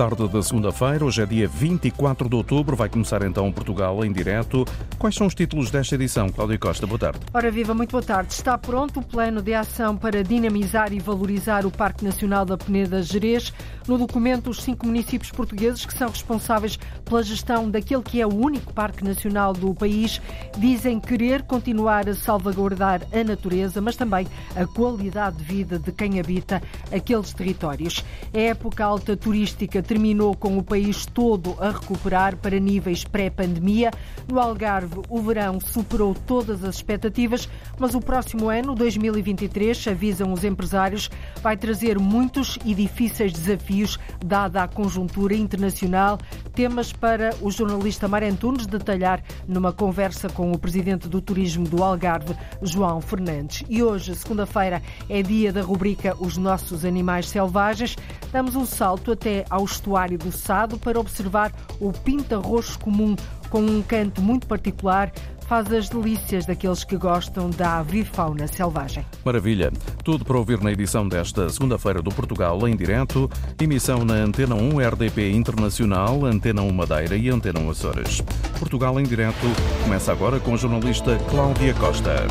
tarde da segunda-feira, hoje é dia 24 de outubro, vai começar então Portugal em direto. Quais são os títulos desta edição? Cláudia Costa, boa tarde. Ora viva, muito boa tarde. Está pronto o plano de ação para dinamizar e valorizar o Parque Nacional da Peneda Gerês. No documento, os cinco municípios portugueses que são responsáveis pela gestão daquele que é o único parque nacional do país dizem querer continuar a salvaguardar a natureza, mas também a qualidade de vida de quem habita aqueles territórios. A época alta turística terminou com o país todo a recuperar para níveis pré-pandemia. No Algarve, o verão superou todas as expectativas, mas o próximo ano, 2023, avisam os empresários, vai trazer muitos e difíceis desafios, dada a conjuntura internacional. Temas para o jornalista Mário Antunes detalhar numa conversa com o presidente do Turismo do Algarve, João Fernandes. E hoje, segunda-feira, é dia da rubrica Os Nossos Animais Selvagens. Damos um salto até ao estuário do Sado para observar o pinta-roxo comum com um canto muito particular faz as delícias daqueles que gostam da avifauna selvagem. Maravilha. Tudo para ouvir na edição desta segunda-feira do Portugal em direto. Emissão na Antena 1 RDP Internacional, Antena 1 Madeira e Antena 1 Açores. Portugal em direto começa agora com a jornalista Cláudia Costa.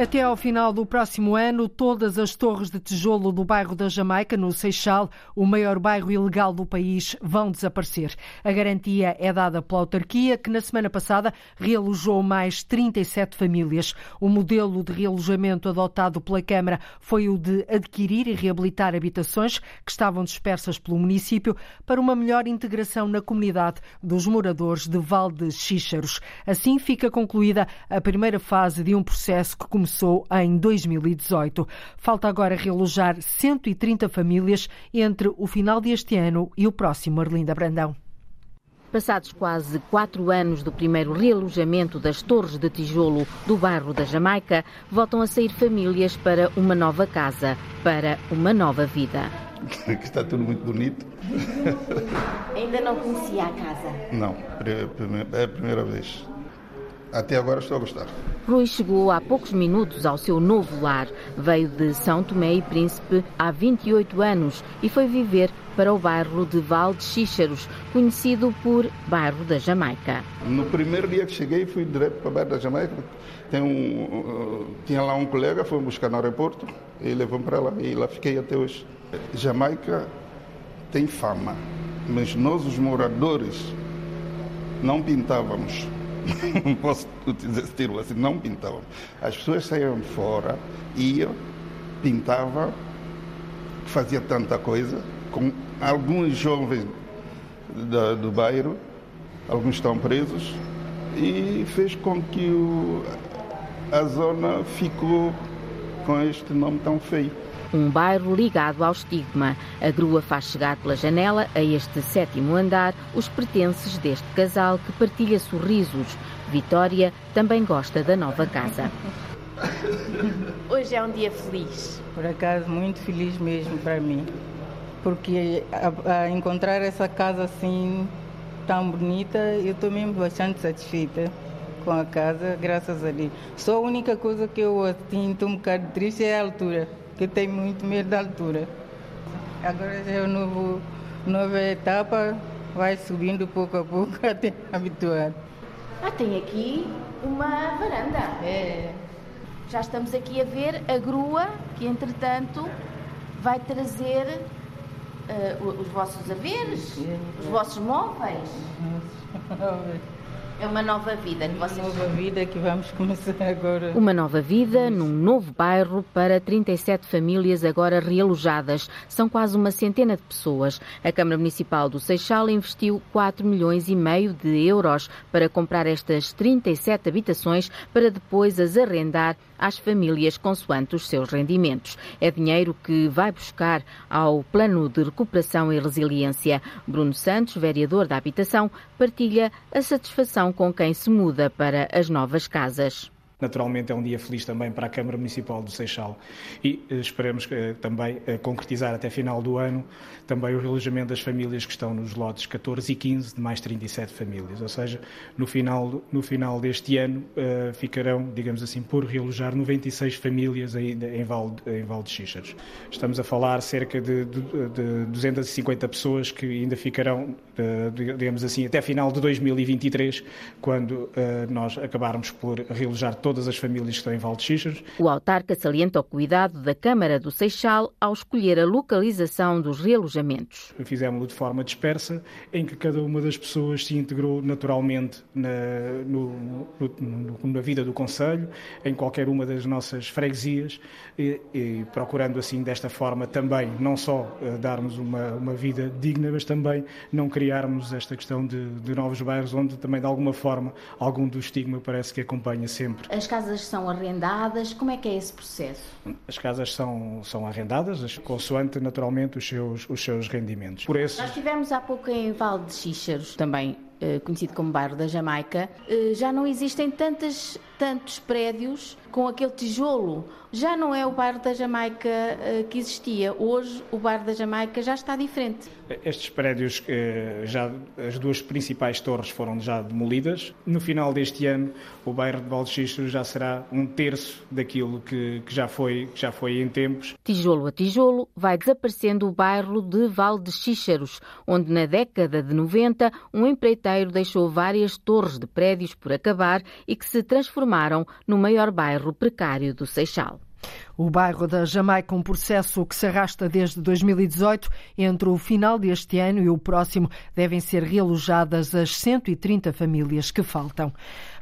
Até ao final do próximo ano, todas as torres de tijolo do bairro da Jamaica, no Seixal, o maior bairro ilegal do país, vão desaparecer. A garantia é dada pela autarquia, que na semana passada realojou mais 37 famílias. O modelo de realojamento adotado pela Câmara foi o de adquirir e reabilitar habitações que estavam dispersas pelo município para uma melhor integração na comunidade dos moradores de Val de Xíxaros. Assim fica concluída a primeira fase de um processo que começou começou em 2018. Falta agora realojar 130 famílias entre o final deste ano e o próximo, Arlinda Brandão. Passados quase quatro anos do primeiro realojamento das torres de tijolo do bairro da Jamaica, voltam a sair famílias para uma nova casa, para uma nova vida. Está tudo muito bonito. Ainda não conhecia a casa? Não, é a primeira vez. Até agora estou a gostar. Rui chegou há poucos minutos ao seu novo lar. Veio de São Tomé e Príncipe há 28 anos e foi viver para o bairro de Val de Xíxaros, conhecido por Bairro da Jamaica. No primeiro dia que cheguei, fui direto para o Bairro da Jamaica. Tem um, tinha lá um colega, foi buscar no aeroporto e levou para lá. E lá fiquei até hoje. Jamaica tem fama, mas nós, os moradores, não pintávamos não posso utilizar esse termo assim, não pintavam. As pessoas saíam fora, iam, pintavam, fazia tanta coisa, com alguns jovens da, do bairro, alguns estão presos, e fez com que o, a zona ficou com este nome tão feio um bairro ligado ao estigma. A grua faz chegar pela janela, a este sétimo andar, os pertences deste casal que partilha sorrisos. Vitória também gosta da nova casa. Hoje é um dia feliz. Por acaso, muito feliz mesmo para mim. Porque a, a encontrar essa casa assim tão bonita, eu estou mesmo bastante satisfeita com a casa, graças a Deus. Só a única coisa que eu sinto um bocado triste é a altura que tem muito medo da altura. Agora é uma novo, nova etapa, vai subindo pouco a pouco até habituar. Ah, tem aqui uma varanda. É. Já estamos aqui a ver a grua que, entretanto, vai trazer uh, os vossos haveres, os vossos móveis. Os móveis. É uma nova vida que vocês... Uma nova vida que vamos começar agora. Uma nova vida num novo bairro para 37 famílias agora realojadas. São quase uma centena de pessoas. A Câmara Municipal do Seixal investiu 4 milhões e meio de euros para comprar estas 37 habitações para depois as arrendar às famílias consoante os seus rendimentos. É dinheiro que vai buscar ao Plano de Recuperação e Resiliência. Bruno Santos, vereador da Habitação, partilha a satisfação com quem se muda para as novas casas. Naturalmente é um dia feliz também para a Câmara Municipal do Seixal e eh, esperemos eh, também eh, concretizar até final do ano também o relojamento das famílias que estão nos lotes 14 e 15 de mais 37 famílias, ou seja, no final, no final deste ano ficarão, digamos assim, por realojar 96 famílias ainda em Val, em de Xíxaros. Estamos a falar cerca de, de, de 250 pessoas que ainda ficarão, digamos assim, até final de 2023, quando nós acabarmos por realojar todos todas as famílias que estão em Val de Xixas. O autarca salienta o cuidado da Câmara do Seixal ao escolher a localização dos realojamentos. Fizemos-lo de forma dispersa, em que cada uma das pessoas se integrou naturalmente na, no, no, na vida do Conselho, em qualquer uma das nossas freguesias, e, e procurando assim desta forma também não só uh, darmos uma, uma vida digna, mas também não criarmos esta questão de, de novos bairros onde também de alguma forma algum do estigma parece que acompanha sempre. As casas são arrendadas, como é que é esse processo? As casas são, são arrendadas, consoante naturalmente os seus, os seus rendimentos. Por Nós estivemos há pouco em Val de Xíxaros, também eh, conhecido como bairro da Jamaica, eh, já não existem tantas, tantos prédios com aquele tijolo já não é o bairro da Jamaica uh, que existia. Hoje o bairro da Jamaica já está diferente. Estes prédios, uh, já as duas principais torres foram já demolidas. No final deste ano, o bairro de Valdexisto já será um terço daquilo que, que, já foi, que já foi em tempos. Tijolo a tijolo vai desaparecendo o bairro de Valdexíxaros, onde na década de 90 um empreiteiro deixou várias torres de prédios por acabar e que se transformaram no maior bairro precário do Seixal. O bairro da Jamaica, um processo que se arrasta desde 2018. Entre o final deste ano e o próximo, devem ser realojadas as 130 famílias que faltam.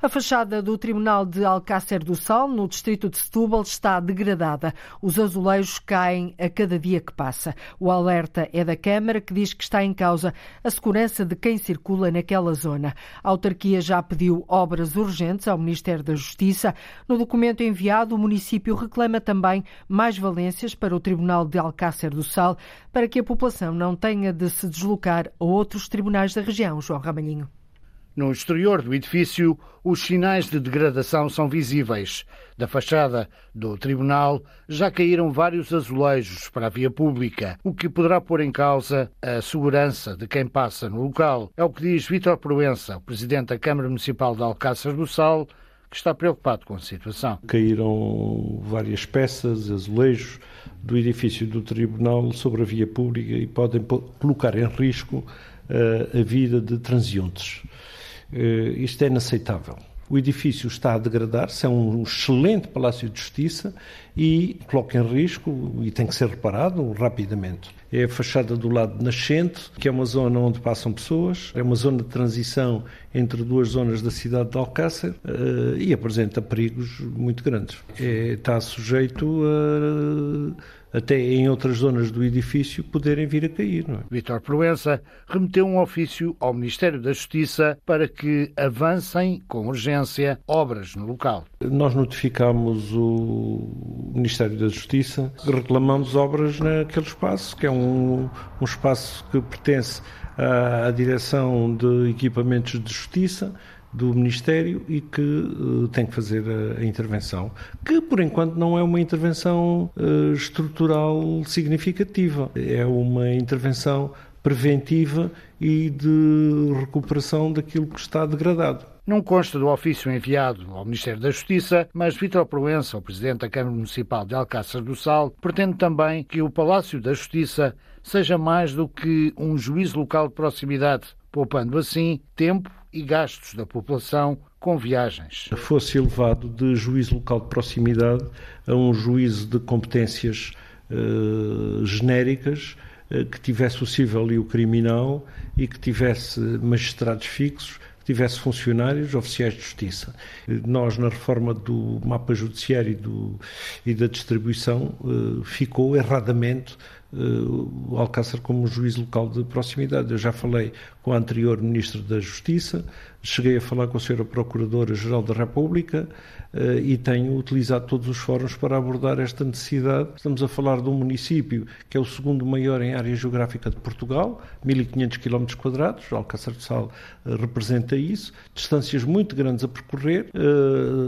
A fachada do Tribunal de Alcácer do Sal, no distrito de Setúbal, está degradada. Os azulejos caem a cada dia que passa. O alerta é da Câmara, que diz que está em causa a segurança de quem circula naquela zona. A autarquia já pediu obras urgentes ao Ministério da Justiça. No documento enviado, o município reclama também mais valências para o Tribunal de Alcácer do Sal, para que a população não tenha de se deslocar a outros tribunais da região. João Ramalhinho. No exterior do edifício, os sinais de degradação são visíveis. Da fachada do tribunal já caíram vários azulejos para a via pública, o que poderá pôr em causa a segurança de quem passa no local. É o que diz Vítor Proença, o presidente da Câmara Municipal de Alcácer do Sal, que está preocupado com a situação. Caíram várias peças, azulejos do edifício do tribunal sobre a via pública e podem colocar em risco uh, a vida de transeuntes. Eh, isto é inaceitável. O edifício está a degradar-se, é um excelente Palácio de Justiça e coloca em risco e tem que ser reparado rapidamente. É a fachada do lado nascente, que é uma zona onde passam pessoas, é uma zona de transição entre duas zonas da cidade de Alcácer uh, e apresenta perigos muito grandes. É, está sujeito a até em outras zonas do edifício poderem vir a cair. É? Vítor Proença remeteu um ofício ao Ministério da Justiça para que avancem com urgência obras no local. Nós notificamos o Ministério da Justiça, reclamamos obras naquele espaço, que é um, um espaço que pertence à, à Direção de Equipamentos de Justiça, do Ministério e que uh, tem que fazer a, a, intervenção, que por enquanto não é uma intervenção uh, estrutural significativa, é uma intervenção preventiva e de recuperação daquilo que está degradado. Não consta do ofício enviado ao Ministério da Justiça, mas Vítor Proença, o Presidente da Câmara Municipal de Alcácer do Sal, pretende também que o Palácio da Justiça seja mais do que um juízo local de proximidade, poupando assim tempo e gastos da população com viagens. Fosse elevado de juízo local de proximidade a um juízo de competências uh, genéricas uh, que tivesse o civil e o criminal e que tivesse magistrados fixos tivesse funcionários, oficiais de justiça. Nós, na reforma do mapa judiciário e, do, e da distribuição, uh, ficou erradamente o Alcácer como juiz local de proximidade. Eu já falei com a anterior Ministra da Justiça, cheguei a falar com a Sra. Procuradora-Geral da República uh, e tenho utilizado todos os fóruns para abordar esta necessidade. Estamos a falar de um município que é o segundo maior em área geográfica de Portugal, 1.500 km quadrados, Alcácer do Sal uh, representa isso, distâncias muito grandes a percorrer,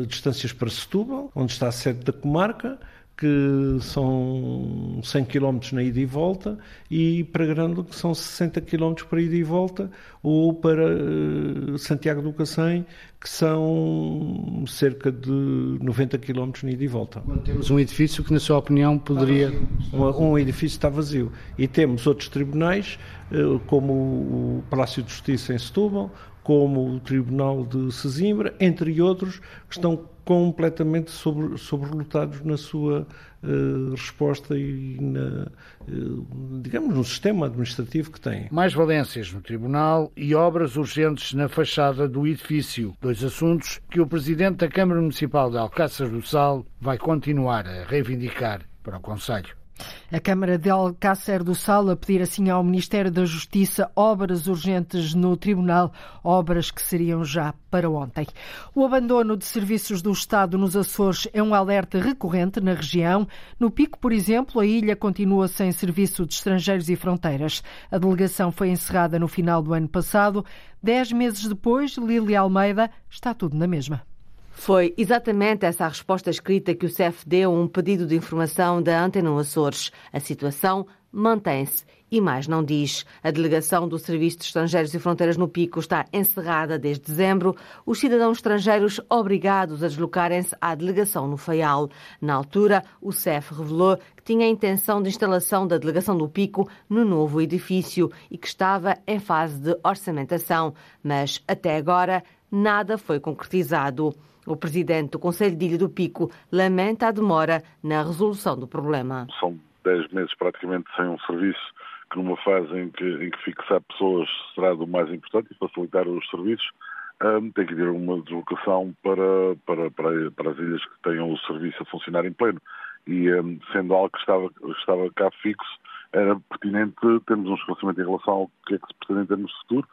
distâncias para Setúbal, onde está a sede da comarca, que são 100 km na ida e volta, e para Grândola, que são 60 km para ida e volta, ou para uh, Santiago do Cacém, que são cerca de 90 km na ida e volta. Temos um edifício que, na sua opinião, poderia. Um, um edifício está vazio. E temos outros tribunais, uh, como o Palácio de Justiça em Setúbal, como o Tribunal de Sesimbra, entre outros, que estão completamente sobre, sobrelotados na sua uh, resposta e, na, uh, digamos, no sistema administrativo que têm. Mais valências no Tribunal e obras urgentes na fachada do edifício. Dois assuntos que o Presidente da Câmara Municipal de Alcácer do Sal vai continuar a reivindicar para o Conselho. A Câmara de Alcácer do Sal a pedir assim ao Ministério da Justiça obras urgentes no Tribunal, obras que seriam já para ontem. O abandono de serviços do Estado nos Açores é um alerta recorrente na região. No Pico, por exemplo, a ilha continua sem serviço de estrangeiros e fronteiras. A delegação foi encerrada no final do ano passado. Dez meses depois, Lili Almeida está tudo na mesma. Foi exatamente essa a resposta escrita que o CEF deu a um pedido de informação da Antena Açores. A situação mantém-se e mais não diz. A delegação do Serviço de Estrangeiros e Fronteiras no Pico está encerrada desde dezembro. Os cidadãos estrangeiros obrigados a deslocarem-se à delegação no Faial. Na altura, o CEF revelou que tinha a intenção de instalação da delegação do Pico no novo edifício e que estava em fase de orçamentação, mas até agora nada foi concretizado. O presidente do Conselho de Ilha do Pico lamenta a demora na resolução do problema. São 10 meses praticamente sem um serviço que numa fase em que, em que fixar pessoas será do mais importante e facilitar os serviços, um, tem que haver uma deslocação para, para, para, para, as ilhas que tenham o serviço a funcionar em pleno. E um, sendo algo que estava, estava cá fixo, era pertinente termos um esclarecimento em relação ao que é que se pretende em termos de futuro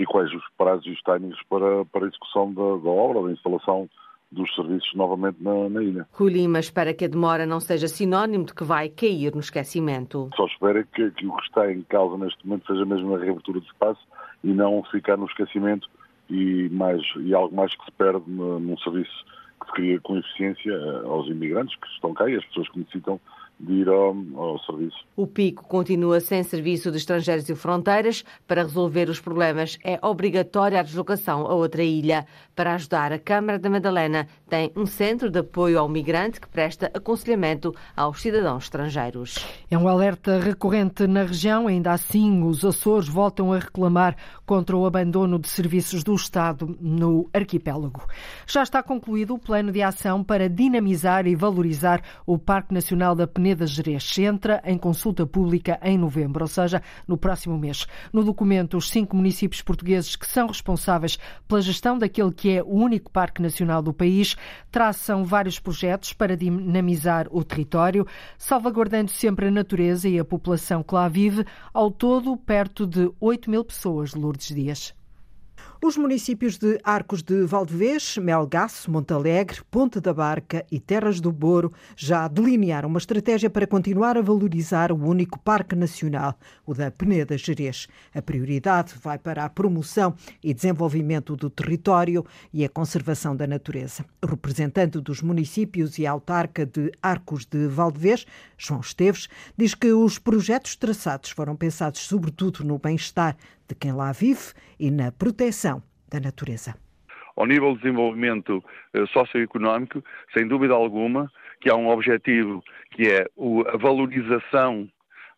e quais os prazos e os timings para, para a execução da, da obra, da instalação dos serviços novamente na, na, ilha. Rui Lima espera que a demora não seja sinónimo de que vai cair no esquecimento. Só espera que, que o que está em causa neste momento seja mesmo a reabertura do espaço e não ficar no esquecimento e, mais, e algo mais que se perde num serviço que se cria com eficiência eh, aos imigrantes que estão cá e às pessoas que necessitam de ir ao, ao, serviço. O Pico continua sem serviço de estrangeiros e fronteiras. Para resolver os problemas é obrigatória a deslocação a outra ilha. Para ajudar, a Câmara da Madalena tem um centro de apoio ao migrante que presta aconselhamento aos cidadãos estrangeiros. É um alerta recorrente na região. Ainda assim, os Açores voltam a reclamar contra o abandono de serviços do Estado no arquipélago. Já está concluído o plano de ação para dinamizar e valorizar o Parque Nacional da Peneda Peneda Gerês entra em consulta pública em novembro, ou seja, no próximo mês. No documento, os cinco municípios portugueses que são responsáveis pela gestão daquele que é o único parque nacional do país traçam vários projetos para dinamizar o território, salvaguardando sempre a natureza e a população que lá vive, ao todo perto de 8 mil pessoas, Lourdes Dias. Os municípios de Arcos de Valdevez, Melgaço, Montalegre, Ponte da Barca e Terras do Boro já delinearam uma estratégia para continuar a valorizar o único parque nacional, o da Peneda Gerês. A prioridade vai para a promoção e desenvolvimento do território e a conservação da natureza. O representante dos municípios e autarca de Arcos de Valdevez, João Esteves, diz que os projetos traçados foram pensados sobretudo no bem-estar de quem lá vive e na proteção da natureza. Ao nível de desenvolvimento eh, socioeconómico, sem dúvida alguma, que há um objetivo que é a valorização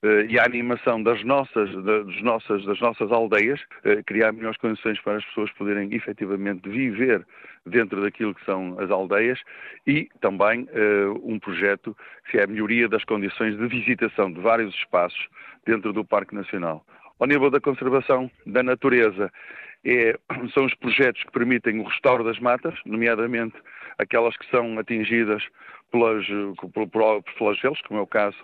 eh, e a animação das nossas, das nossas, das nossas aldeias, eh, criar melhores condições para as pessoas poderem efetivamente viver dentro daquilo que são as aldeias e também um projeto que é a melhoria das condições de visitação de vários espaços dentro do Parque Nacional ao nível da conservação da natureza. é, são os projetos que permitem o restauro das matas, nomeadamente aquelas que são atingidas pelas, por, por, flagelos, como é o caso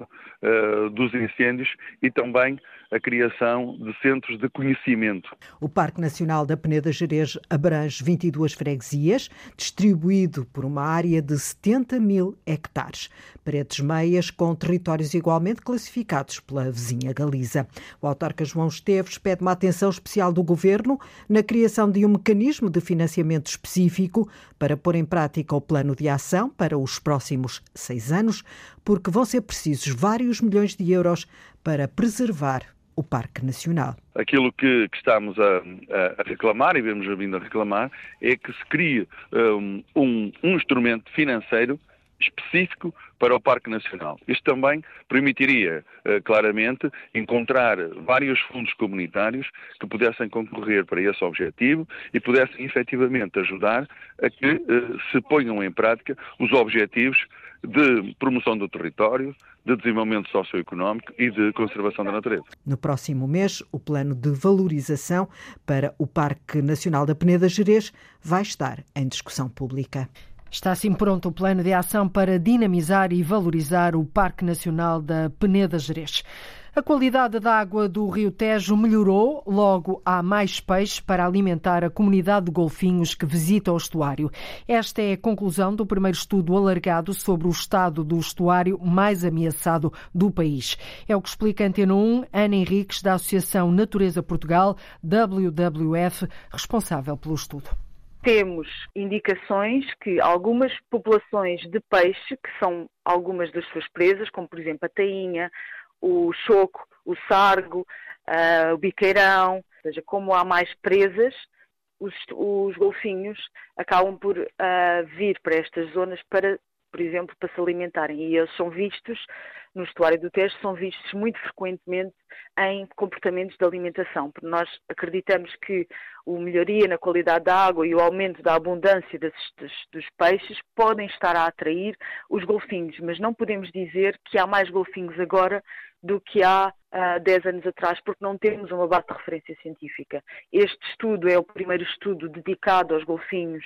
uh, dos incêndios, e também a criação de centros de conhecimento. O Parque Nacional da Peneda Gerês abrange 22 freguesias, distribuído por uma área de 70 mil hectares. Paredes meias com territórios igualmente classificados pela vizinha Galiza. O autarca João Esteves pede uma atenção especial do Governo na criação de um mecanismo de financiamento específico para pôr em prática o plano de ação para os próximos seis anos, porque vão ser precisos vários milhões de euros para preservar o Parque Nacional. Aquilo que, que estamos a, a, reclamar e vemos vindo a reclamar é que se crie um, um, um instrumento financeiro específico para o Parque Nacional. Isto também permitiria, uh, claramente, encontrar vários fundos comunitários que pudessem concorrer para esse objetivo e pudessem efetivamente ajudar a que uh, se ponham em prática os objetivos de promoção do território, de desenvolvimento socioeconómico e de conservação da natureza. No próximo mês, o plano de valorização para o Parque Nacional da Peneda Gerês vai estar em discussão pública. Está assim pronto o plano de ação para dinamizar e valorizar o Parque Nacional da Peneda Gerês. A qualidade da água do Rio Tejo melhorou, logo há mais peixe para alimentar a comunidade de golfinhos que visita o estuário. Esta é a conclusão do primeiro estudo alargado sobre o estado do estuário mais ameaçado do país. É o que explica Antena 1, Ana Henriques, da Associação Natureza Portugal, WWF, responsável pelo estudo temos indicações que algumas populações de peixe, que são algumas das suas presas, como por exemplo a tainha, o choco, o sargo, uh, o biqueirão, ou seja, como há mais presas, os, os golfinhos acabam por uh, vir para estas zonas para, por exemplo, para se alimentarem. E eles são vistos no estuário do Tejo são vistos muito frequentemente em comportamentos de alimentação, porque nós acreditamos que a melhoria na qualidade da água e o aumento da abundância dos, dos, peixes podem estar a atrair os golfinhos, mas não podemos dizer que há mais golfinhos agora do que há uh, 10 anos atrás, porque não temos uma base de referência científica. Este estudo é o primeiro estudo dedicado aos golfinhos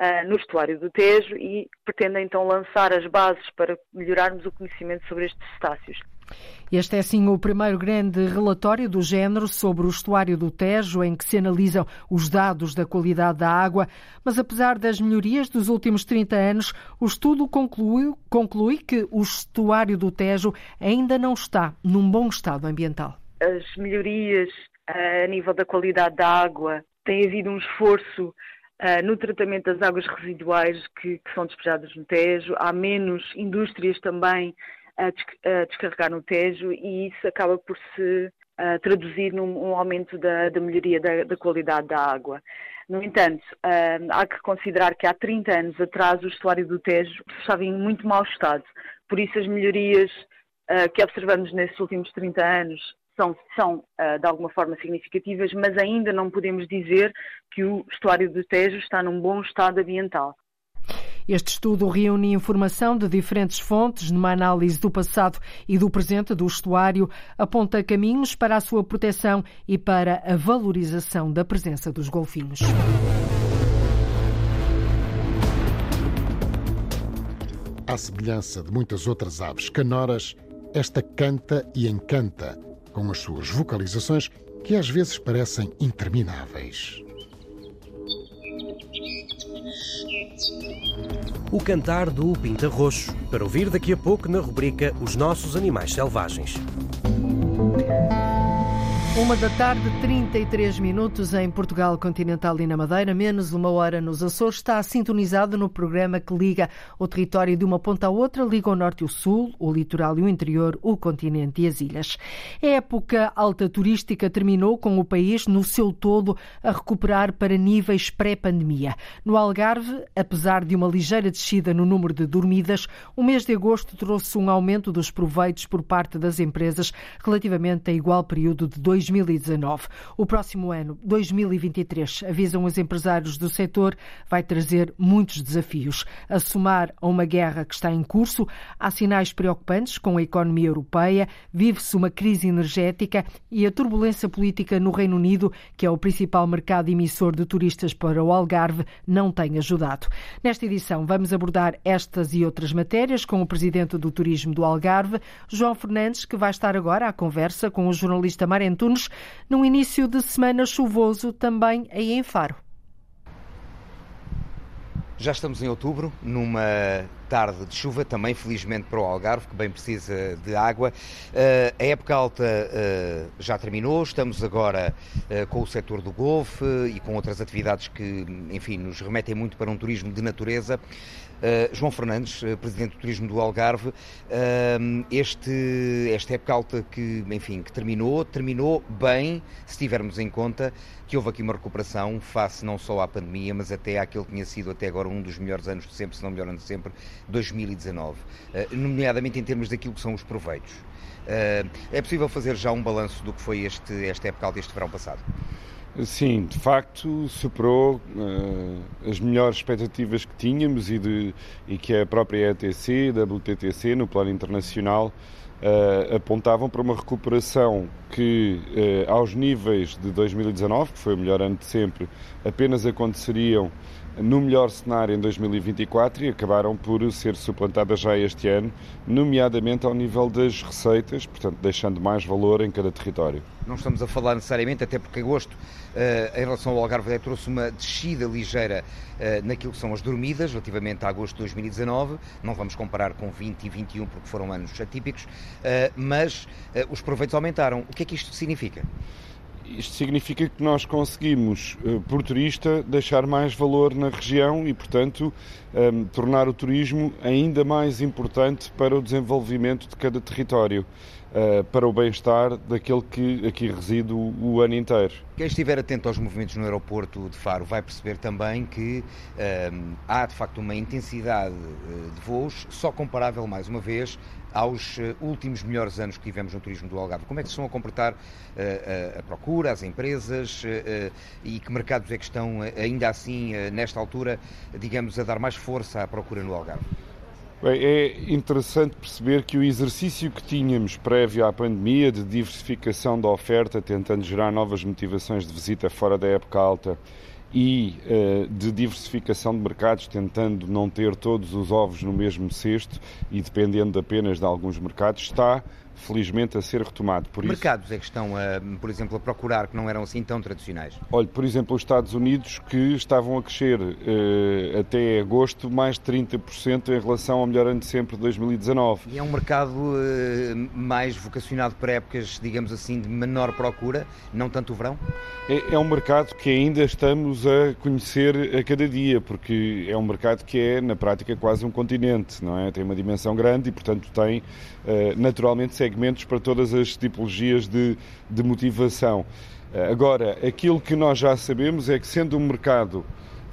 uh, no estuário do Tejo e pretende então lançar as bases para melhorarmos o conhecimento sobre estes cetáceos. Este é sim o primeiro grande relatório do género sobre o estuário do Tejo, em que se analisam os dados da qualidade da água, mas apesar das melhorias dos últimos 30 anos, o estudo conclui, conclui que o estuário do Tejo ainda não está num bom estado ambiental. As melhorias uh, a nível da qualidade da água, tem havido um esforço Uh, no tratamento das águas residuais que, que, são despejadas no Tejo, há menos indústrias também a, a descarregar no Tejo e isso acaba por se uh, traduzir num um aumento da, da melhoria da, da, qualidade da água. No entanto, uh, há que considerar que há 30 anos atrás o estuário do Tejo estava em muito mau estado, por isso as melhorias que observamos nesses últimos 30 anos são, são uh, de alguma forma significativas, mas ainda não podemos dizer que o estuário do Tejo está num bom estado ambiental. Este estudo reúne informação de diferentes fontes numa análise do passado e do presente do estuário, aponta caminhos para a sua proteção e para a valorização da presença dos golfinhos. À semelhança de muitas outras aves canoras, esta canta e encanta com as suas vocalizações que às vezes parecem intermináveis. O cantar do Pinta Roxo, para ouvir daqui a pouco na rubrica Os Nossos Animais Selvagens. Uma da tarde, 33 minutos em Portugal Continental e na Madeira, menos uma hora nos Açores. Está sintonizado no programa que liga o território de uma ponta à outra, liga o norte e o sul, o litoral e o interior, o continente e as ilhas. A época alta turística terminou com o país, no seu todo, a recuperar para níveis pré-pandemia. No Algarve, apesar de uma ligeira descida no número de dormidas, o mês de agosto trouxe um aumento dos proveitos por parte das empresas relativamente a igual período de 2020. 2019. O próximo ano, 2023, avisam os empresários do setor, vai trazer muitos desafios. A somar a uma guerra que está em curso, há sinais preocupantes com a economia europeia, vive-se uma crise energética e a turbulência política no Reino Unido, que é o principal mercado emissor de turistas para o Algarve, não tem ajudado. Nesta edição, vamos abordar estas e outras matérias com o presidente do Turismo do Algarve, João Fernandes, que vai estar agora à conversa com o jornalista Mário Num início de semana chuvoso também aí em Faro. Já estamos em outubro, numa tarde de chuva, também felizmente para o Algarve, que bem precisa de água. Uh, a época alta uh, já terminou, estamos agora uh, com o setor do golfe e com outras atividades que, enfim, nos remetem muito para um turismo de natureza. Uh, João Fernandes, uh, Presidente do Turismo do Algarve, uh, este, esta época alta que, enfim, que terminou, terminou bem, se tivermos em conta que houve aqui uma recuperação face não só à pandemia, mas até àquele que tinha sido até agora um dos melhores anos de sempre, se não melhor ano de sempre, 2019, nomeadamente em termos daquilo que são os proveitos. é possível fazer já um balanço do que foi este, esta época alta, este verão passado? Sim, de facto superou uh, as melhores expectativas que tínhamos e, de, e que a própria ETC, WTTC, no plano internacional, uh, apontavam para uma recuperação que, uh, aos níveis de 2019, que foi o melhor ano de sempre, apenas aconteceriam no melhor cenário em 2024 e acabaram por ser suplantadas já este ano, nomeadamente ao nível das receitas, portanto, deixando mais valor em cada território. Não estamos a falar necessariamente, até porque agosto, eh, em relação ao Algarve, trouxe uma descida ligeira eh, naquilo que são as dormidas, relativamente a agosto de 2019. Não vamos comparar com 20 e 21, porque foram anos atípicos, eh, mas os proveitos aumentaram. O que é que isto significa? Isto significa que nós conseguimos, eh, por turista, deixar mais valor na região e, portanto, ehm, tornar o turismo ainda mais importante para o desenvolvimento de cada território, para o bem-estar daquele que aqui reside o, ano inteiro. Quem estiver atento aos movimentos no aeroporto de Faro vai perceber também que um, ehm, há, de facto, uma intensidade eh, de voos só comparável, mais uma vez, aos eh, últimos melhores anos que tivemos no turismo do Algarve. Como é que se estão a comportar uh, a procura, as empresas uh, e que mercados é que estão ainda assim, nesta altura, digamos, a dar mais força à procura no Algarve? Bem, é interessante perceber que o exercício que tínhamos prévio à pandemia de diversificação da oferta, tentando gerar novas motivações de visita fora da época alta, e uh, de diversificação de mercados, tentando não ter todos os ovos no mesmo cesto e dependendo apenas de alguns mercados, está felizmente a ser retomado. Por mercados isso, é que estão, a, por exemplo, a procurar que não eram assim tão tradicionais? Olha, por exemplo, os Estados Unidos que estavam a crescer eh, até agosto mais de 30% em relação ao melhor ano de sempre de 2019. E é um mercado eh, mais vocacionado para épocas, digamos assim, de menor procura, não tanto o verão? É, é um mercado que ainda estamos a conhecer a cada dia, porque é um mercado que é, na prática, quase um continente, não é? Tem uma dimensão grande e, portanto, tem eh, naturalmente segmentos para todas as tipologias de, de motivação. Eh, agora, aquilo que nós já sabemos é que, sendo um mercado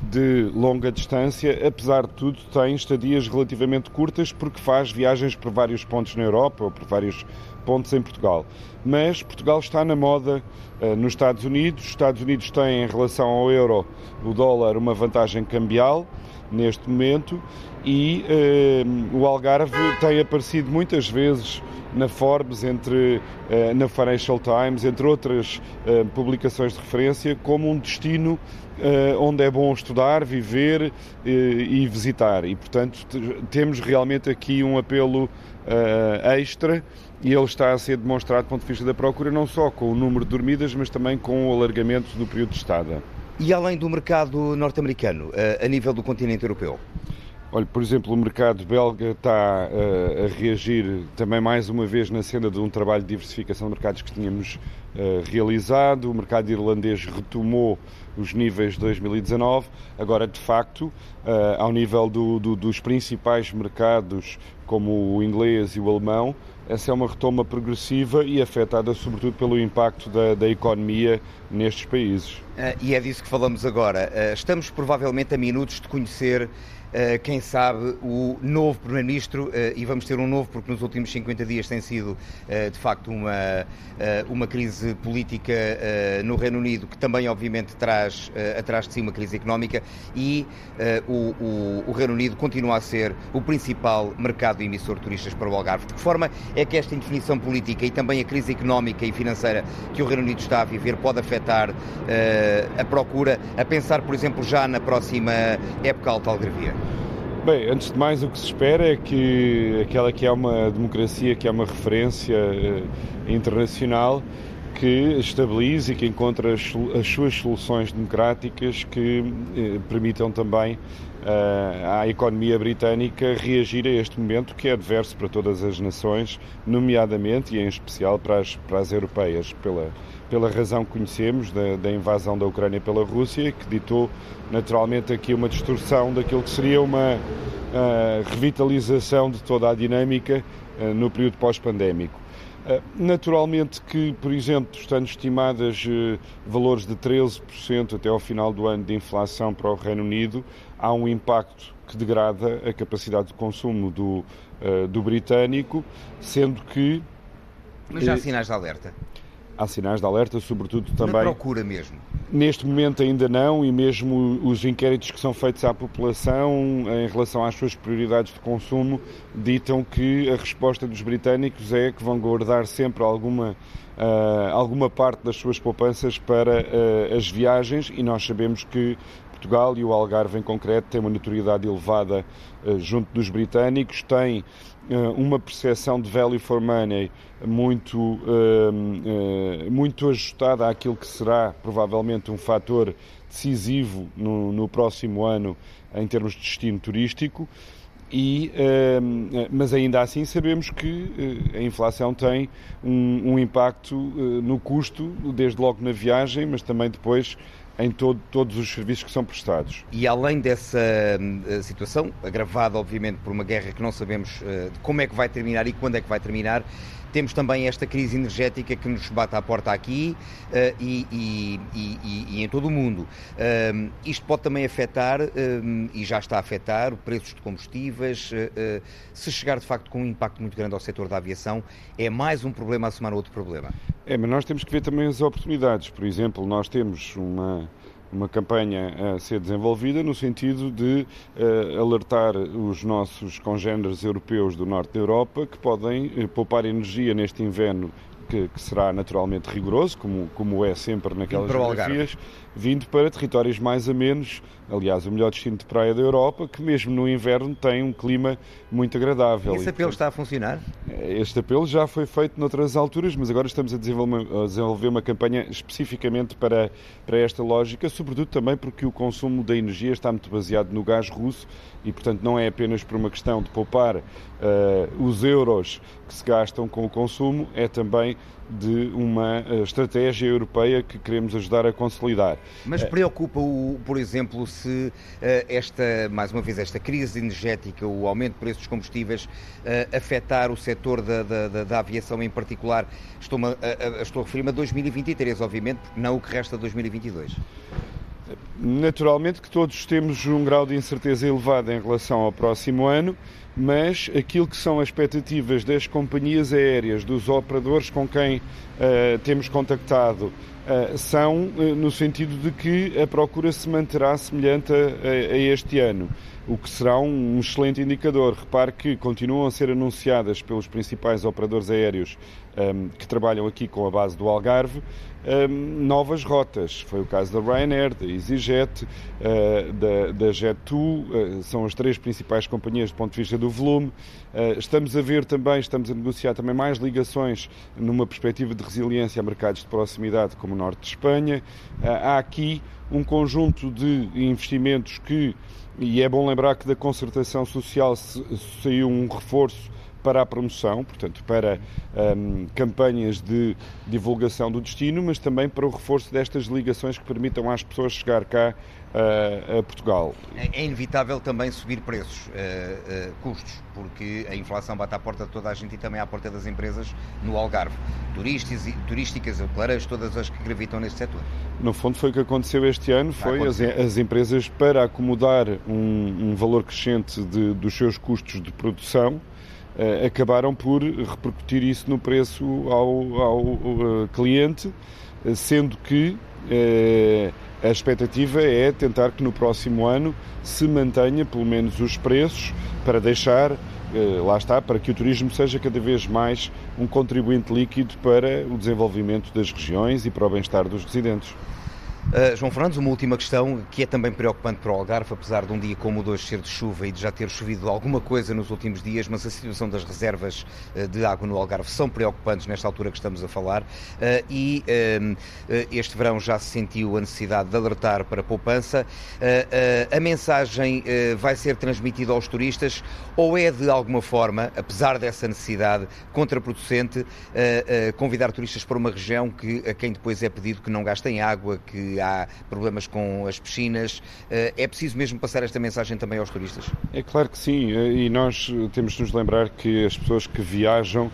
de longa distância, apesar de tudo, tem estadias relativamente curtas porque faz viagens por vários pontos na Europa ou por vários pontos em Portugal. Mas Portugal está na moda uh, nos Estados Unidos. Os Estados Unidos têm, em relação ao euro, o dólar, uma vantagem cambial neste momento e uh, o Algarve tem aparecido muitas vezes na Forbes, entre, uh, na Financial Times, entre outras uh, publicações de referência, como um destino onde é bom estudar, viver e visitar. E, portanto, temos realmente aqui um apelo extra e ele está a ser demonstrado do ponto de vista da procura, não só com o número de dormidas, mas também com o alargamento do período de estada. E além do mercado norte-americano, a nível do continente europeu? Olha, por exemplo, o mercado belga está uh, a reagir também mais uma vez na cena de um trabalho de diversificação de mercados que tínhamos uh, realizado. O mercado irlandês retomou os níveis de 2019. Agora, de facto, uh, ao nível do, do, dos principais mercados, como o inglês e o alemão, essa é uma retoma progressiva e afetada sobretudo pelo impacto da, da economia nestes países. e é disso que falamos agora. estamos provavelmente a minutos de conhecer quem sabe, o novo Primeiro-Ministro, e vamos ter um novo porque nos últimos 50 dias tem sido, de facto, uma, uma crise política no Reino Unido, que também, obviamente, traz atrás de si uma crise económica, e o, o, o Reino Unido continua a ser o principal mercado emissor de turistas para o Algarve. De que forma é que esta indefinição política e também a crise económica e financeira que o Reino Unido está a viver pode afetar a procura, a pensar, por exemplo, já na próxima época alta algarvia? Bem, antes de mais, o que se espera é que aquela que é uma democracia, que é uma referência uh, internacional, que estabilize e que encontre as, as suas soluções democráticas que eh, permitam também uh, à economia britânica reagir a este momento que é adverso para todas as nações, nomeadamente e em especial para as, para as europeias, pela, pela razão que conhecemos da, da invasão da Ucrânia pela Rússia, que ditou naturalmente aqui uma distorção daquilo que seria uma uh, revitalização de toda a dinâmica uh, no período pós-pandémico. Eh, naturalmente que, por exemplo, estando estimadas eh, valores de 13% até ao final do ano de inflação para o Reino Unido, há um impacto que degrada a capacidade de consumo do, eh, do britânico, sendo que... Mas já há sinais de alerta? Há sinais de alerta, sobretudo também... Na procura mesmo? Neste momento ainda não, e mesmo os inquéritos que são feitos à população em relação às suas prioridades de consumo ditam que a resposta dos britânicos é que vão guardar sempre alguma, uh, alguma parte das suas poupanças para uh, as viagens, e nós sabemos que Portugal e o Algarve em concreto têm uma notoriedade elevada uh, junto dos britânicos, têm uma percepção de value for money muito, muito ajustada àquilo que será provavelmente um fator decisivo no, no próximo ano em termos de destino turístico. E, mas ainda assim sabemos que a inflação tem um, um impacto no custo, desde logo na viagem, mas também depois em todo, todos os serviços que são prestados. E além dessa uh, situação, agravada obviamente por uma guerra que não sabemos uh, como é que vai terminar e quando é que vai terminar, temos também esta crise energética que nos bate à porta aqui uh, e, e, e, e, em todo o mundo. isto pode também afetar, e já está a afetar, preços de combustíveis. se chegar de facto com um impacto muito grande ao setor da aviação, é mais um problema a somar outro problema. É, mas nós temos que ver também as oportunidades. Por exemplo, nós temos uma, uma campanha a ser desenvolvida no sentido de uh, alertar os nossos congêneres europeus do norte da Europa que podem uh, poupar energia neste inverno que, que, será naturalmente rigoroso, como, como é sempre naquelas geografias, vindo para territórios mais a menos, aliás, o melhor destino de praia da Europa, que mesmo no inverno tem um clima muito agradável. Esse apelo está a funcionar? Este apelo já foi feito noutras alturas, mas agora estamos a desenvolver, a desenvolver uma campanha especificamente para, para esta lógica, sobretudo também porque o consumo da energia está muito baseado no gás russo e, portanto, não é apenas por uma questão de poupar uh, os euros que se gastam com o consumo, é também de uma uh, estratégia europeia que queremos ajudar a consolidar. Mas preocupa-o, por exemplo, se uh, esta, mais uma vez, esta crise energética, o aumento de preços dos combustíveis, afetar o setor da, da, da, aviação em particular? Estou, a, a, estou a referir-me a 2023, obviamente, porque não o que resta de 2022. Naturalmente que todos temos um grau de incerteza elevado em relação ao próximo ano, mas aquilo que são as expectativas das companhias aéreas, dos operadores com quem uh, temos contactado, uh, são uh, no sentido de que a procura se manterá semelhante a, a, a este ano o que será um excelente indicador. Repare que continuam a ser anunciadas pelos principais operadores aéreos um, que trabalham aqui com a base do Algarve um, novas rotas. Foi o caso da Ryanair, da EasyJet, uh, da, da Jet2, uh, são as três principais companhias do ponto de vista do volume. Uh, estamos a ver também, estamos a negociar também mais ligações numa perspectiva de resiliência a mercados de proximidade como o norte de Espanha. há aqui um conjunto de investimentos que, e é bom lembrar que da concertação social saiu um reforço para a promoção, portanto, para um, campanhas de divulgação do destino, mas também para o reforço destas ligações que permitam às pessoas chegar cá uh, a Portugal. É, é, inevitável também subir preços, uh, uh, custos, porque a inflação bate à porta de toda a gente e também à porta das empresas no Algarve. Turísticas, turísticas hoteleiras, todas as que gravitam neste setor. No fundo foi o que aconteceu este ano, foi as, as, empresas para acomodar um, um valor crescente de, dos seus custos de produção, acabaram por repercutir isso no preço ao, ao uh, cliente, uh, sendo que a expectativa é tentar que no próximo ano se mantenha pelo menos os preços para deixar, lá está, para que o turismo seja cada vez mais um contribuinte líquido para o desenvolvimento das regiões e para o bem-estar dos residentes. Uh, João Fernandes, uma última questão que é também preocupante para o Algarve, apesar de um dia como o de hoje ser de chuva e de já ter chovido alguma coisa nos últimos dias, mas a situação das reservas uh, de água no Algarve são preocupantes nesta altura que estamos a falar uh, e este verão já se sentiu a necessidade de alertar para a poupança. a mensagem vai ser transmitida aos turistas ou é de alguma forma, apesar dessa necessidade contraproducente, convidar turistas para uma região que, a quem depois é pedido que não gastem água, que há problemas com as piscinas. Eh, é preciso mesmo passar esta mensagem também aos turistas? É claro que sim, eh, e nós temos de nos lembrar que as pessoas que viajam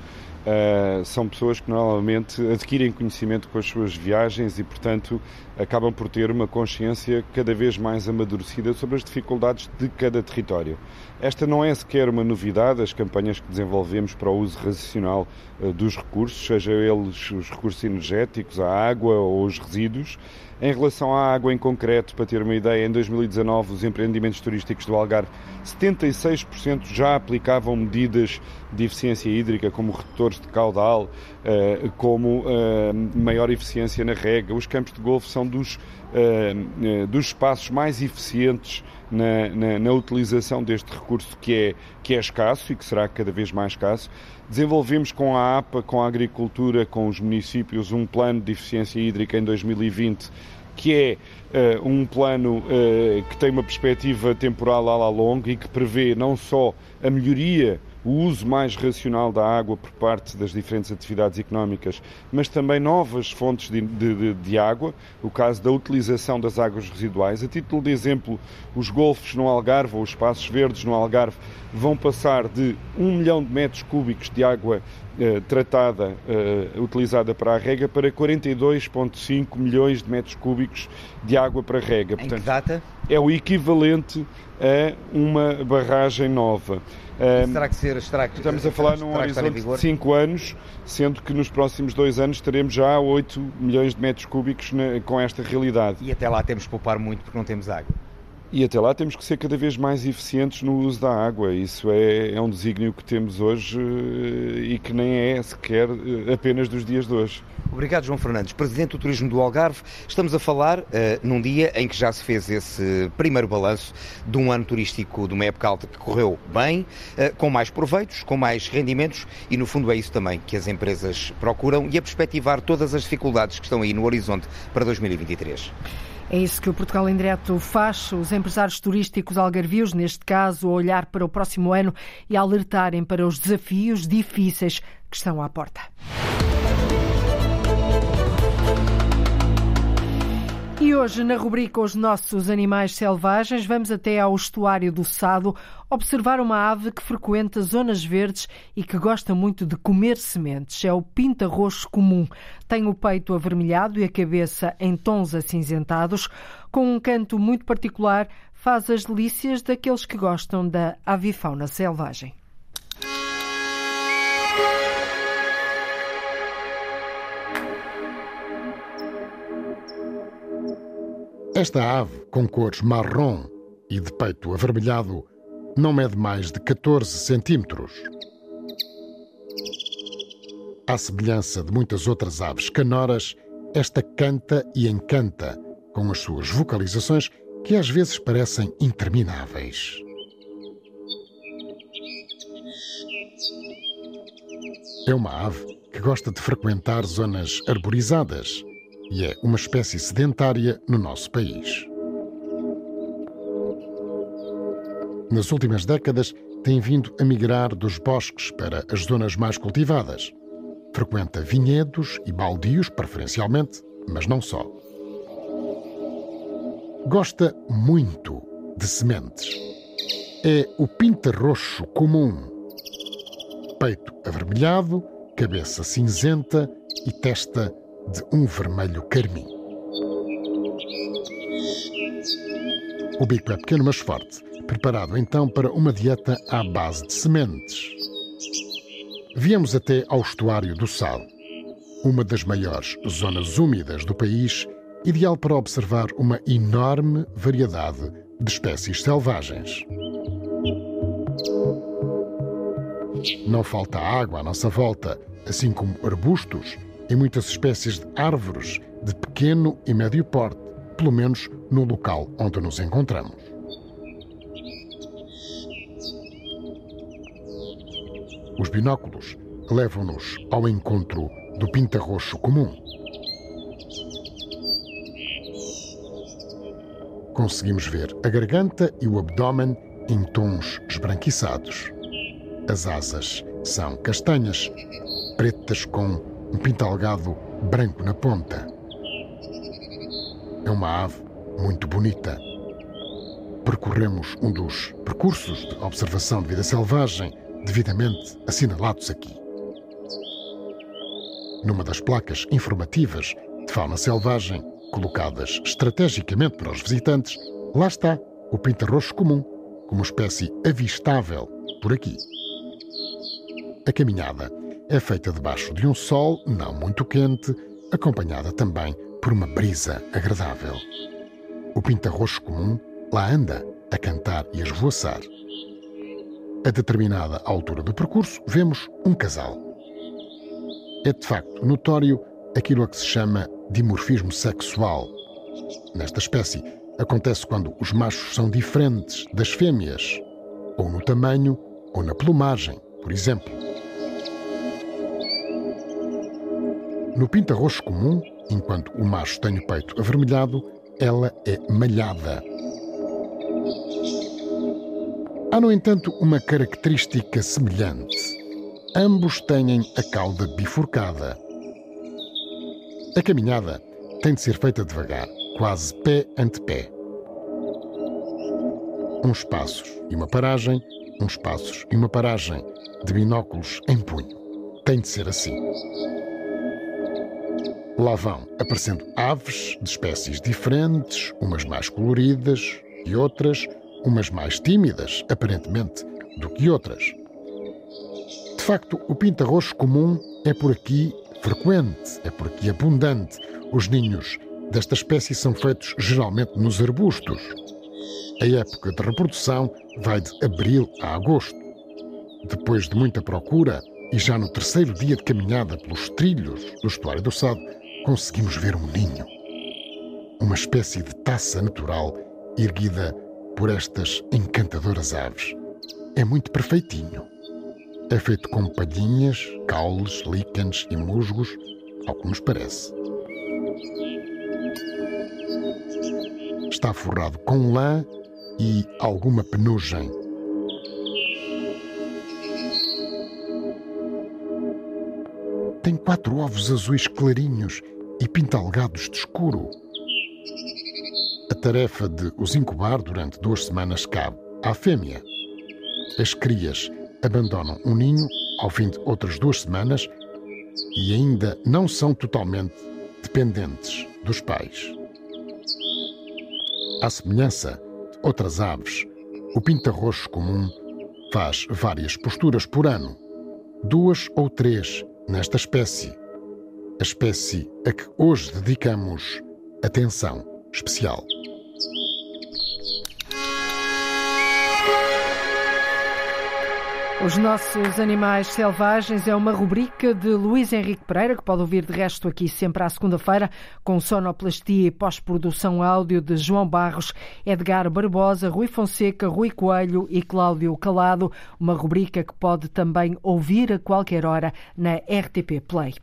Uh, são pessoas que normalmente adquirem conhecimento com as suas viagens e, portanto, acabam por ter uma consciência cada vez mais amadurecida sobre as dificuldades de cada território. Esta não é sequer uma novidade, as campanhas que desenvolvemos para o uso racional dos recursos, seja eles os recursos energéticos, a água ou os resíduos, em relação à água em concreto, para ter uma ideia, em 2019 os empreendimentos turísticos do Algarve, 76% já aplicavam medidas de eficiência hídrica, como retores de caudal, eh, como eh, maior eficiência na rega. Os campos de golfe são dos, eh, dos espaços mais eficientes na, na, na, utilização deste recurso que é, que é escasso e que será cada vez mais escasso. Desenvolvemos com a APA, com a agricultura, com os municípios, um plano de eficiência hídrica em 2020 que é uh, um plano uh, que tem uma perspectiva temporal a longa e que prevê não só a melhoria o uso mais racional da água por parte das diferentes atividades económicas, mas também novas fontes de, de, de, água, o caso da utilização das águas residuais. A título de exemplo, os golfos no Algarve ou os espaços verdes no Algarve vão passar de 1 milhão de metros cúbicos de água eh, tratada, eh, utilizada para a rega, para 42,5 milhões de metros cúbicos de água para rega. Em Portanto, que data? É o equivalente a uma barragem nova. Será que ser, que, Estamos a falar num horizonte de 5 anos, sendo que nos próximos dois anos teremos já 8 milhões de metros cúbicos na, com esta realidade. E até lá temos que poupar muito porque não temos água. E até lá temos que ser cada vez mais eficientes no uso da água. Isso é, é um desígnio que temos hoje eh, e que nem é sequer eh, apenas dos dias de hoje. Obrigado, João Fernandes, Presidente do Turismo do Algarve. Estamos a falar uh, num dia em que já se fez esse primeiro balanço de um ano turístico, de uma época alta que correu bem, uh, com mais proveitos, com mais rendimentos e, no fundo, é isso também que as empresas procuram e a perspectivar todas as dificuldades que estão aí no horizonte para 2023. É isso que o Portugal em Direto faz. Os empresários turísticos algarvios, neste caso, a olhar para o próximo ano e a alertarem para os desafios difíceis que estão à porta. Hoje, na rubrica Os Nossos Animais Selvagens, vamos até ao estuário do Sado observar uma ave que frequenta zonas verdes e que gosta muito de comer sementes. É o pinta-roxo comum. Tem o peito avermelhado e a cabeça em tons acinzentados. Com um canto muito particular, faz as delícias daqueles que gostam da avifauna selvagem. Esta ave, com cores marrom e de peito avermelhado, não mede mais de 14 centímetros. À semelhança de muitas outras aves canoras, esta canta e encanta com as suas vocalizações que às vezes parecem intermináveis. É uma ave que gosta de frequentar zonas arborizadas e é uma espécie sedentária no nosso país. Nas últimas décadas, tem vindo a migrar dos bosques para as zonas mais cultivadas. Frequenta vinhedos e baldios, preferencialmente, mas não só. Gosta muito de sementes. É o pinta-roxo comum. Peito avermelhado, cabeça cinzenta e testa de um vermelho carmim. O bico é pequeno, mas forte, preparado então para uma dieta à base de sementes. Viemos até ao estuário do Sal, uma das maiores zonas úmidas do país, ideal para observar uma enorme variedade de espécies selvagens. Não falta água à nossa volta, assim como arbustos e muitas espécies de árvores de pequeno e médio porte, pelo menos no local onde nos encontramos. Os binóculos levam-nos ao encontro do pinta-roxo comum. Conseguimos ver a garganta e o abdômen em tons esbranquiçados. As asas são castanhas, pretas com um pintalgado branco na ponta. É uma ave muito bonita. Percorremos um dos percursos de observação de vida selvagem devidamente assinalados aqui. Numa das placas informativas de fauna selvagem, colocadas estrategicamente para os visitantes, lá está o pinta-roxo comum, como espécie avistável por aqui. A caminhada é feita debaixo de um sol não muito quente, acompanhada também por uma brisa agradável. O pinta-roxo comum lá anda a cantar e a esvoaçar. A determinada altura do percurso, vemos um casal. É de facto notório aquilo a que se chama dimorfismo sexual. Nesta espécie, acontece quando os machos são diferentes das fêmeas, ou no tamanho ou na plumagem, por exemplo. No pinta-roxo comum, enquanto o macho tem o peito avermelhado, ela é malhada. Há, no entanto, uma característica semelhante. Ambos têm a cauda bifurcada. A caminhada tem de ser feita devagar, quase pé ante pé. Uns passos e uma paragem, uns passos e uma paragem, de binóculos em punho. Tem de ser assim. Lá vão aparecendo aves de espécies diferentes, umas mais coloridas e outras, umas mais tímidas, aparentemente, do que outras. De facto, o pinta-roxo comum é por aqui frequente, é por aqui abundante. Os ninhos desta espécie são feitos geralmente nos arbustos. A época de reprodução vai de abril a agosto. Depois de muita procura, e já no terceiro dia de caminhada pelos trilhos do estuário do Sado, conseguimos ver um ninho. Uma espécie de taça natural erguida por estas encantadoras aves. É muito perfeitinho. É feito com palhinhas, caules, líquenes e musgos, ao que nos parece. Está forrado com lã e alguma penugem. Tem quatro ovos azuis clarinhos e pintalgados de escuro. A tarefa de os incubar durante duas semanas cabe à fêmea. As crias abandonam o ninho ao fim de outras duas semanas e ainda não são totalmente dependentes dos pais. À semelhança de outras aves, o pinta-roxo comum faz várias posturas por ano, duas ou três nesta espécie a espécie a que hoje dedicamos atenção especial. Os nossos animais selvagens é uma rubrica de Luís Henrique Pereira, que pode ouvir de resto aqui sempre à segunda-feira, com sonoplastia e pós-produção áudio de João Barros, Edgar Barbosa, Rui Fonseca, Rui Coelho e Cláudio Calado. Uma rubrica que pode também ouvir a qualquer hora na RTP Play.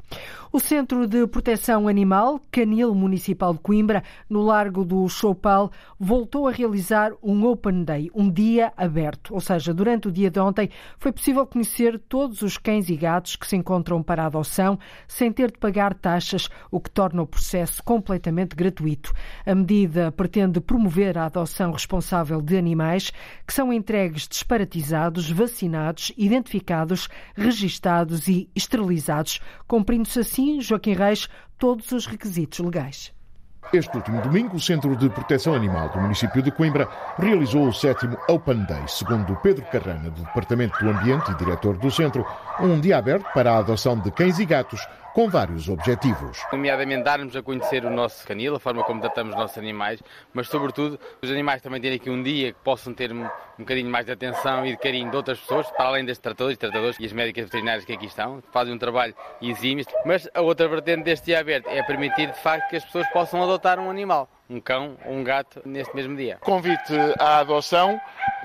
O Centro de Proteção Animal, Canil Municipal de Coimbra, no Largo do Choupal, voltou a realizar um Open Day, um dia aberto. Ou seja, durante o dia de ontem foi possível conhecer todos os cães e gatos que se encontram para adoção sem ter de pagar taxas, o que torna o processo completamente gratuito. A medida pretende promover a adoção responsável de animais que são entregues disparatizados, vacinados, identificados, registados e esterilizados, cumprindo-se assim, Joaquim Reis, todos os requisitos legais. Este último domingo, o Centro de Proteção Animal do município de Coimbra realizou o sétimo Open Day, segundo Pedro Carrana, do Departamento do Ambiente e diretor do centro, um dia aberto para a adoção de cães e gatos com vários objetivos. Nomeadamente darmos a conhecer o nosso canil, a forma como tratamos os nossos animais, mas sobretudo os animais também terem aqui um dia que possam ter um, um bocadinho mais de atenção e de carinho de outras pessoas, para além destes tratadores, tratadores e as médicas veterinárias que aqui estão, fazem um trabalho exímio. Mas a outra vertente deste dia aberto é permitir de facto que as pessoas possam adotar um animal um cão ou um gato neste mesmo dia. Convite à adoção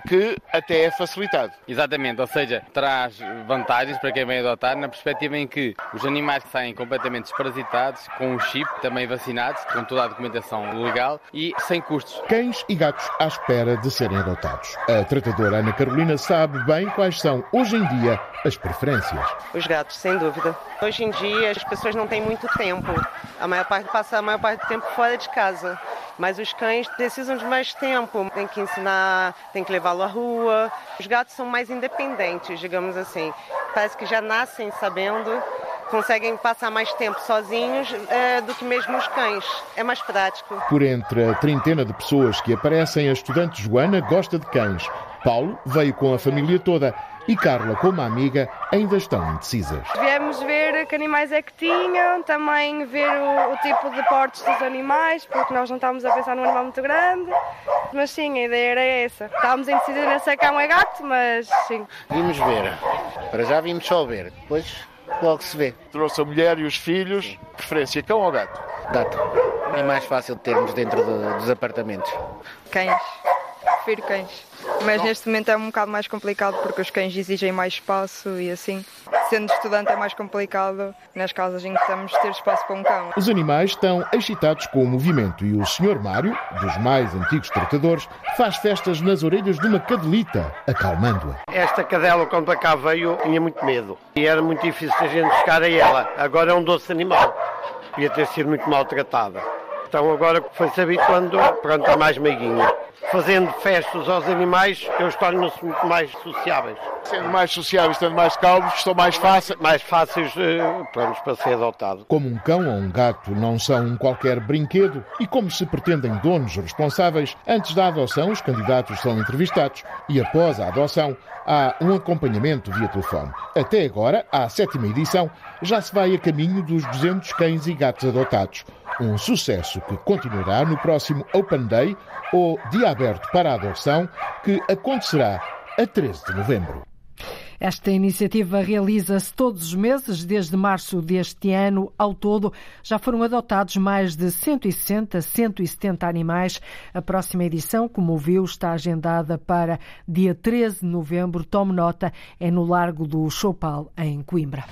que até é facilitado. Exatamente, ou seja, traz vantagens para quem vem adotar na perspectiva em que os animais que saem completamente desparasitados, com um chip, também vacinados, com toda a documentação legal e sem custos. Cães e gatos à espera de serem adotados. A tratadora Ana Carolina sabe bem quais são, hoje em dia, as preferências. Os gatos, sem dúvida. Hoje em dia, as pessoas não têm muito tempo. A maior parte passa a maior parte do tempo fora de casa. Mas os cães precisam de mais tempo. Tem que ensinar, tem que levá-lo à rua. Os gatos são mais independentes, digamos assim. Parece que já nascem sabendo conseguem passar mais tempo sozinhos é, do que mesmo os cães. É mais prático. Por entre a trintena de pessoas que aparecem, a estudante Joana gosta de cães. Paulo veio com a família toda e Carla, como amiga, ainda estão indecisas. Viemos ver que animais é que tinham, também ver o, o, tipo de portes dos animais, porque nós não estávamos a pensar num animal muito grande. Mas sim, a ideia era essa. Estávamos indecisas se é cão é gato, mas sim. Vimos ver. Para já vimos só ver. Depois logo se vê. Trouxe a mulher e os filhos. Preferência cão ou gato? Gato. É mais fácil de termos dentro de, dos apartamentos. Cães. Prefiro cães. Mas neste momento é um bocado mais complicado porque os cães exigem mais espaço e assim. Sendo estudante é mais complicado nas casas em que estamos ter espaço para um cão. Os animais estão excitados com o movimento e o Sr. Mário, dos mais antigos tratadores, faz festas nas orelhas de uma cadelita, acalmando-a. Esta cadela, quando cá veio, tinha muito medo e era muito difícil a gente chegar a ela. Agora é um doce animal. Devia ter sido muito maltratada. Então agora foi se habituando, pronto, a mais meiguinha fazendo festas aos animais, eles tornam-se muito mais sociáveis. Sendo mais sociáveis, estando mais calmos, são mais fáceis. Mais fáceis uh, pronto, para ser adotados. Como um cão ou um gato não são um qualquer brinquedo e como se pretendem donos responsáveis, antes da adoção os candidatos são entrevistados e após a adoção há um acompanhamento via telefone. Até agora, à sétima edição, já se vai a caminho dos 200 cães e gatos adotados. Um sucesso que continuará no próximo Open Day ou Dia Aberto para a Adoção, que acontecerá a 13 de novembro. Esta iniciativa realiza-se todos os meses, desde março deste ano. Ao todo, já foram adotados mais de 160, 170 animais. A próxima edição, como ouviu, está agendada para dia 13 de novembro. Tome nota, é no Largo do Choupal, em Coimbra.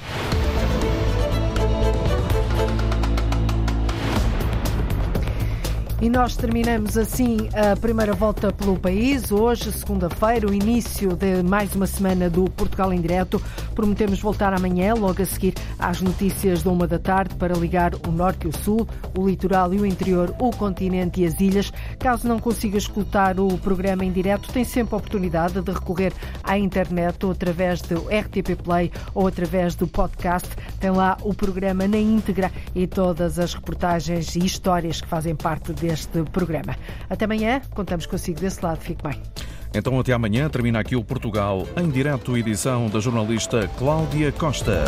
E nós terminamos assim a primeira volta pelo país. Hoje, segunda-feira, o início de mais uma semana do Portugal em Direto. Prometemos voltar amanhã, logo a seguir às notícias da uma da tarde, para ligar o norte e o sul, o litoral e o interior, o continente e as ilhas. Caso não consiga escutar o programa em direto, tem sempre a oportunidade de recorrer à internet ou através do RTP Play ou através do podcast. Tem lá o programa na íntegra e todas as reportagens e histórias que fazem parte dele deste programa. Até amanhã, contamos consigo desse lado. Fique bem. Então, até amanhã. Termina aqui o Portugal em direto, edição da jornalista Cláudia Costa.